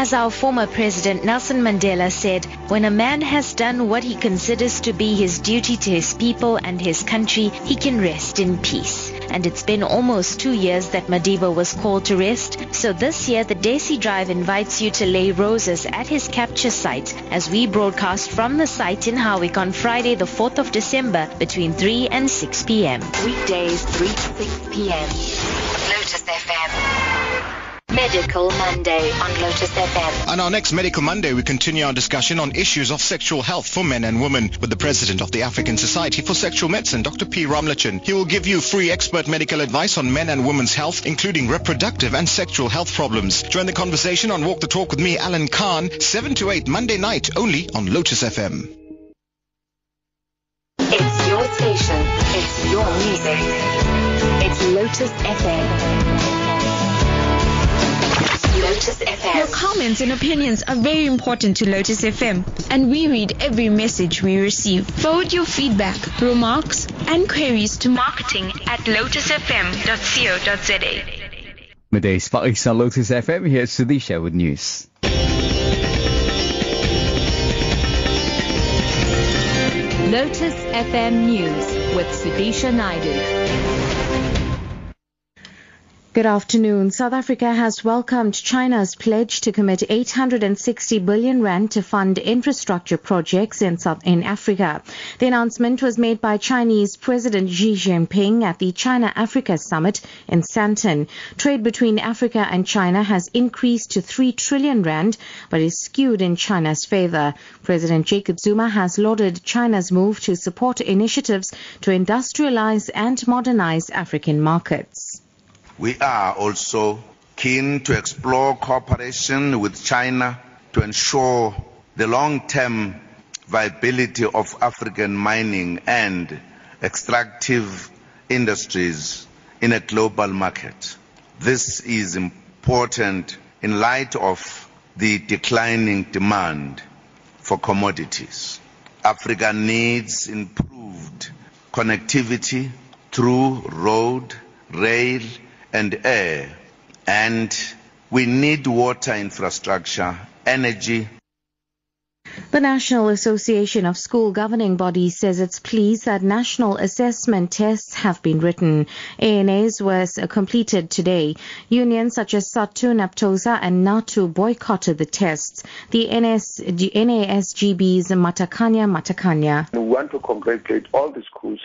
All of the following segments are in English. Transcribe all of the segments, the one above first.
As our former president Nelson Mandela said, when a man has done what he considers to be his duty to his people and his country, he can rest in peace. And it's been almost two years that Madiba was called to rest, so this year the Daisy Drive invites you to lay roses at his capture site as we broadcast from the site in Howick on Friday the 4th of December between 3 and 6 p.m. Weekdays 3 to 6 p.m. Lotus FM. Medical Monday on Lotus FM. On our next Medical Monday, we continue our discussion on issues of sexual health for men and women with the president of the African Society for Sexual Medicine, Dr. P. Ramlachan. He will give you free expert medical advice on men and women's health, including reproductive and sexual health problems. Join the conversation on Walk the Talk with me, Alan Khan, 7 to 8 Monday night, only on Lotus FM. It's your station. It's your music. It's Lotus FM. Lotus FM. Your comments and opinions are very important to Lotus FM, and we read every message we receive. Forward your feedback, remarks, and queries to marketing at lotusfm.co.za. Midday Spice on Lotus FM. Here's Sudisha with news. Lotus FM News with Sudisha Naidu. Good afternoon. South Africa has welcomed China's pledge to commit 860 billion rand to fund infrastructure projects in South in Africa. The announcement was made by Chinese President Xi Jinping at the China Africa Summit in Sandton. Trade between Africa and China has increased to 3 trillion rand, but is skewed in China's favor. President Jacob Zuma has lauded China's move to support initiatives to industrialize and modernize African markets. We are also keen to explore cooperation with China to ensure the long-term viability of African mining and extractive industries in a global market. This is important in light of the declining demand for commodities. Africa needs improved connectivity through road, rail, and air. And we need water infrastructure, energy. The National Association of School Governing Bodies says it's pleased that national assessment tests have been written. ANAs was completed today. Unions such as SADTU, NAPTOSA and NATU boycotted the tests. The NS, NASGB's Matakanya Matakanya. We want to congratulate all the schools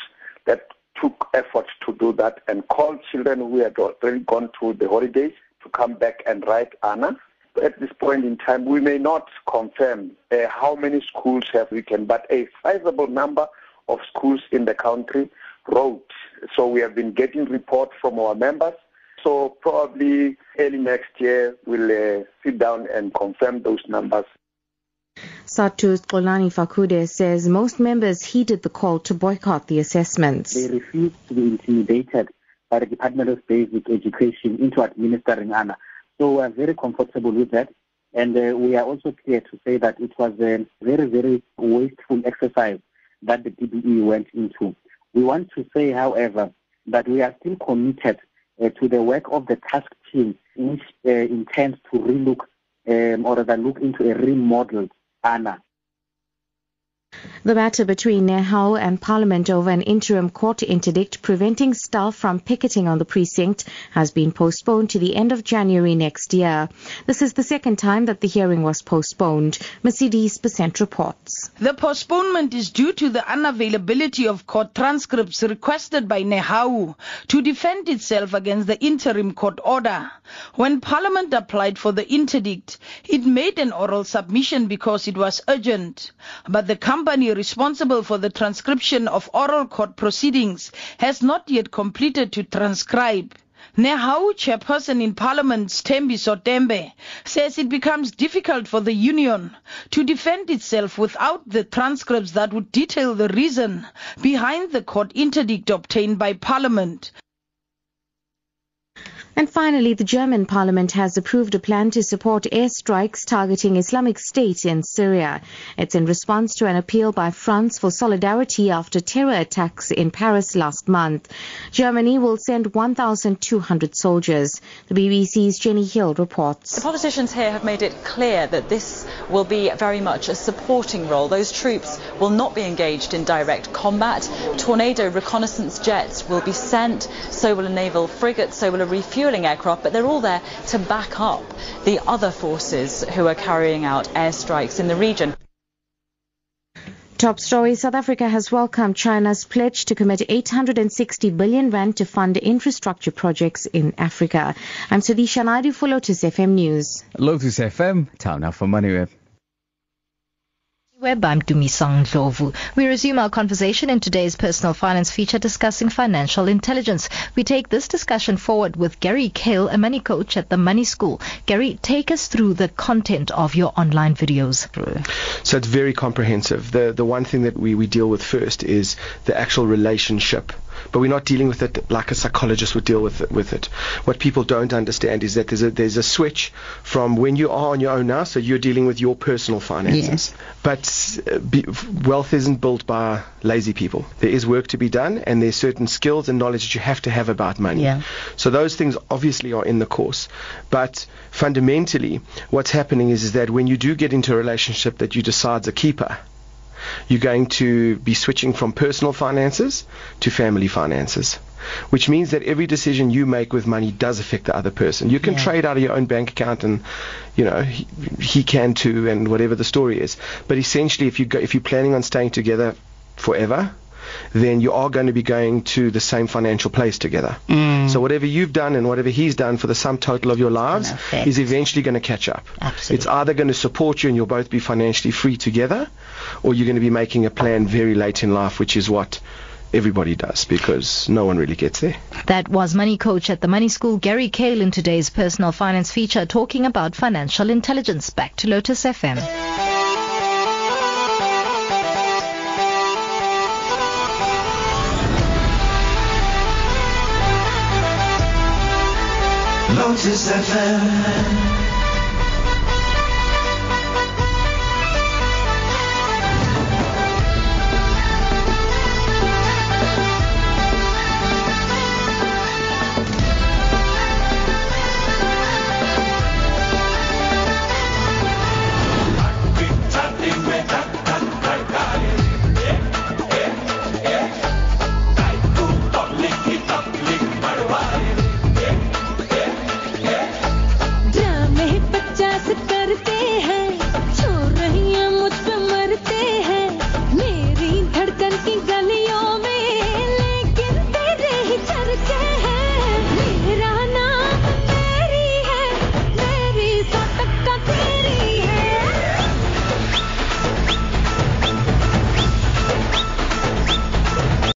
that took efforts to do that and called children who had already gone to the holidays to come back and write ANA. At this point in time, we may not confirm uh, how many schools have written, but a sizable number of schools in the country wrote. So we have been getting reports from our members. So probably early next year, we'll uh, sit down and confirm those numbers. SADTU's Xolani Fakude says most members heeded the call to boycott the assessments. They refused to be intimidated by the Department of Basic Education into administering ANA. So we are very comfortable with that. And uh, we are also clear to say that it was a very, very wasteful exercise that the DBE went into. We want to say, however, that we are still committed uh, to the work of the task team, which uh, intends to relook um, or rather look into a remodeled ANA. The matter between NEHAWU and Parliament over an interim court interdict preventing staff from picketing on the precinct has been postponed to the end of January next year. This is the second time that the hearing was postponed. Mercedes Besent reports. The postponement is due to the unavailability of court transcripts requested by NEHAWU to defend itself against the interim court order. When Parliament applied for the interdict, it made an oral submission because it was urgent. But the company responsible for the transcription of oral court proceedings has not yet completed to transcribe. NEHAWU chairperson in Parliament, Stembi Sotembe, says it becomes difficult for the union to defend itself without the transcripts that would detail the reason behind the court interdict obtained by Parliament. And finally, the German parliament has approved a plan to support airstrikes targeting Islamic State in Syria. It's in response to an appeal by France for solidarity after terror attacks in Paris last month. Germany will send 1,200 soldiers. The BBC's Jenny Hill reports. The politicians here have made it clear that this will be very much a supporting role. Those troops will not be engaged in direct combat. Tornado reconnaissance jets will be sent, so will a naval frigate, so will a refueling aircraft, but they're all there to back up the other forces who are carrying out airstrikes in the region. Top story South Africa has welcomed China's pledge to commit 860 billion rand to fund infrastructure projects in Africa. I'm Sudisha Naidu for Lotus FM News. Lotus FM, time now for MoneyWeb. Web, I'm Dumisang Dlovu. We resume our conversation in today's personal finance feature discussing financial intelligence. We take this discussion forward with Gary Kale, a money coach at the Money School. Gary, take us through the content of your online videos. So it's very comprehensive. The the one thing that we, we deal with first is the actual relationship but we're not dealing with it like a psychologist would deal with it, with it. What people don't understand is that there's a there's a switch from when you are on your own now, so you're dealing with your personal finances. Yes. But uh, be, wealth isn't built by lazy people. There is work to be done, and there's certain skills and knowledge that you have to have about money. Yeah. So those things obviously are in the course, but fundamentally, what's happening is, is that when you do get into a relationship that you decide's a keeper you're going to be switching from personal finances to family finances. Which means that every decision you make with money does affect the other person. You can Yeah. trade out of your own bank account, and you know he, he can too, and whatever the story is. But essentially, if you go, if you're planning on staying together forever, then you are going to be going to the same financial place together. Mm. So whatever you've done and whatever he's done for the sum total of your lives is eventually going to catch up. Absolutely. It's either going to support you and you'll both be financially free together, or you're going to be making a plan very late in life, which is what everybody does because no one really gets there. That was money coach at the Money School, Gary Kale, in today's personal finance feature talking about financial intelligence. Back to Lotus FM. Lotus FM.